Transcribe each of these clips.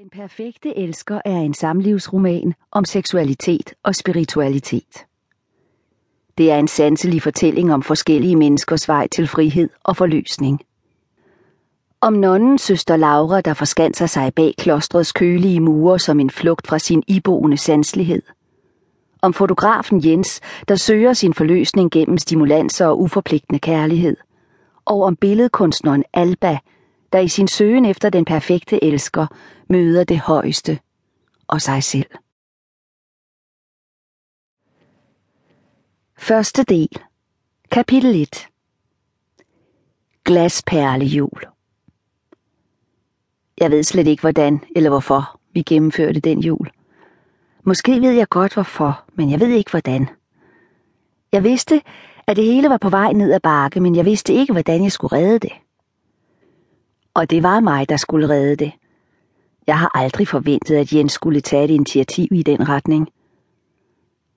Den perfekte elsker er en samlivsroman om seksualitet og spiritualitet. Det er en sanselig fortælling om forskellige menneskers vej til frihed og forløsning. Om nonnen søster Laura, der forskanser sig bag klostrets kølige mure som en flugt fra sin iboende sanselighed. Om fotografen Jens, der søger sin forløsning gennem stimulanser og uforpligtende kærlighed. Og om billedkunstneren Alba, der i sin søgen efter den perfekte elsker møder det højeste og sig selv. Første del Kapitel 1 Glasperlejul Jeg ved slet ikke hvordan eller hvorfor vi gennemførte den jul. Måske ved jeg godt hvorfor, men jeg ved ikke hvordan. Jeg vidste, at det hele var på vej ned ad bakke, men jeg vidste ikke, hvordan jeg skulle redde det. Og det var mig, der skulle redde det. Jeg har aldrig forventet, at Jens skulle tage et initiativ i den retning.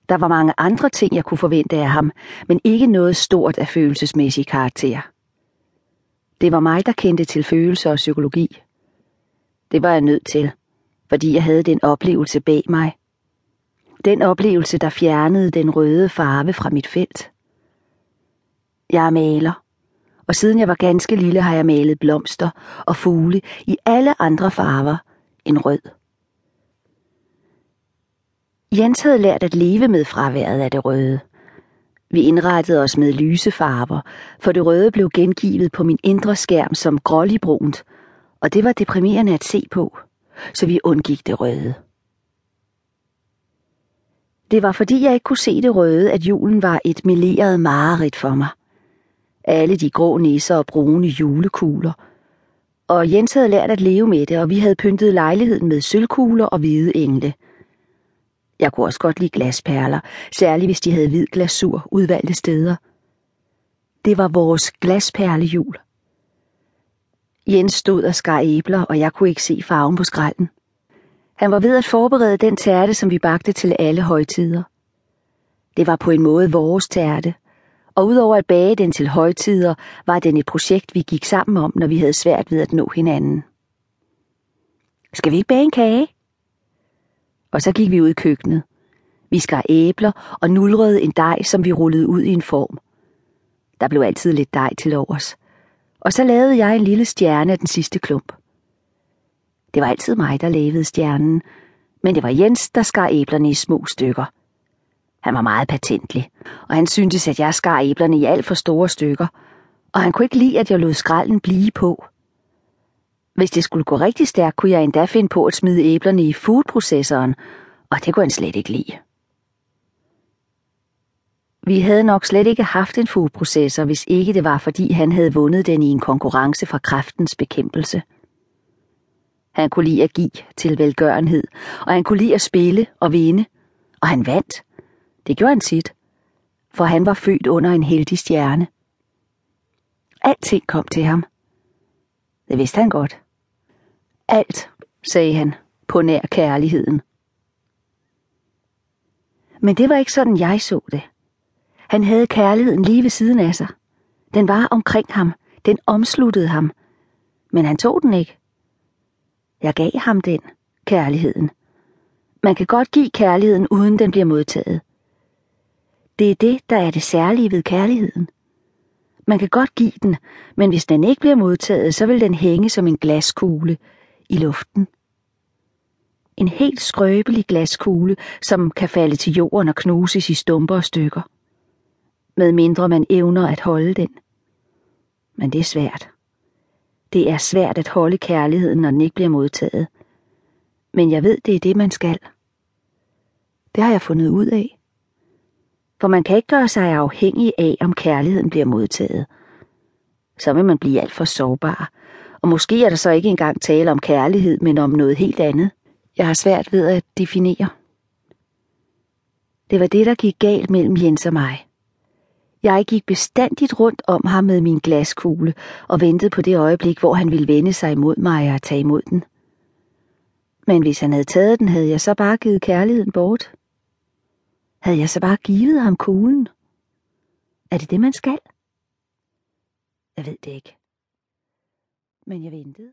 Der var mange andre ting, jeg kunne forvente af ham, men ikke noget stort af følelsesmæssig karakter. Det var mig, der kendte til følelser og psykologi. Det var jeg nødt til, fordi jeg havde den oplevelse bag mig. Den oplevelse, der fjernede den røde farve fra mit felt. Jeg er maler og siden jeg var ganske lille har jeg malet blomster og fugle i alle andre farver end rød. Jens havde lært at leve med fraværet af det røde. Vi indrettede os med lyse farver, for det røde blev gengivet på min indre skærm som gråligbrunt, og det var deprimerende at se på, så vi undgik det røde. Det var fordi jeg ikke kunne se det røde, at julen var et meleret mareridt for mig alle de grå nisser og brune julekugler. Og Jens havde lært at leve med det, og vi havde pyntet lejligheden med sølvkugler og hvide engle. Jeg kunne også godt lide glasperler, særligt hvis de havde hvid glasur udvalgte steder. Det var vores glasperlejul. Jens stod og skar æbler, og jeg kunne ikke se farven på skralden. Han var ved at forberede den tærte, som vi bagte til alle højtider. Det var på en måde vores tærte, og udover at bage den til højtider, var den et projekt, vi gik sammen om, når vi havde svært ved at nå hinanden. Skal vi ikke bage en kage? Og så gik vi ud i køkkenet. Vi skar æbler og nulrede en dej, som vi rullede ud i en form. Der blev altid lidt dej til overs. Og så lavede jeg en lille stjerne af den sidste klump. Det var altid mig, der lavede stjernen, men det var Jens, der skar æblerne i små stykker. Han var meget patentlig, og han syntes, at jeg skar æblerne i alt for store stykker, og han kunne ikke lide, at jeg lod skralden blive på. Hvis det skulle gå rigtig stærkt, kunne jeg endda finde på at smide æblerne i foodprocessoren, og det kunne han slet ikke lide. Vi havde nok slet ikke haft en foodprocessor, hvis ikke det var, fordi han havde vundet den i en konkurrence fra kræftens bekæmpelse. Han kunne lide at give til velgørenhed, og han kunne lide at spille og vinde, og han vandt. Det gjorde han tit, for han var født under en heldig stjerne. Alting kom til ham. Det vidste han godt. Alt, sagde han, på nær kærligheden. Men det var ikke sådan, jeg så det. Han havde kærligheden lige ved siden af sig. Den var omkring ham. Den omsluttede ham. Men han tog den ikke. Jeg gav ham den, kærligheden. Man kan godt give kærligheden, uden den bliver modtaget. Det er det, der er det særlige ved kærligheden. Man kan godt give den, men hvis den ikke bliver modtaget, så vil den hænge som en glaskugle i luften. En helt skrøbelig glaskugle, som kan falde til jorden og knuses i stumper og stykker. Med mindre man evner at holde den. Men det er svært. Det er svært at holde kærligheden, når den ikke bliver modtaget. Men jeg ved, det er det, man skal. Det har jeg fundet ud af for man kan ikke gøre sig afhængig af, om kærligheden bliver modtaget. Så vil man blive alt for sårbar, og måske er der så ikke engang tale om kærlighed, men om noget helt andet. Jeg har svært ved at definere. Det var det, der gik galt mellem Jens og mig. Jeg gik bestandigt rundt om ham med min glaskugle og ventede på det øjeblik, hvor han ville vende sig imod mig og tage imod den. Men hvis han havde taget den, havde jeg så bare givet kærligheden bort. Havde jeg så bare givet ham kuglen? Er det det, man skal? Jeg ved det ikke. Men jeg ventede.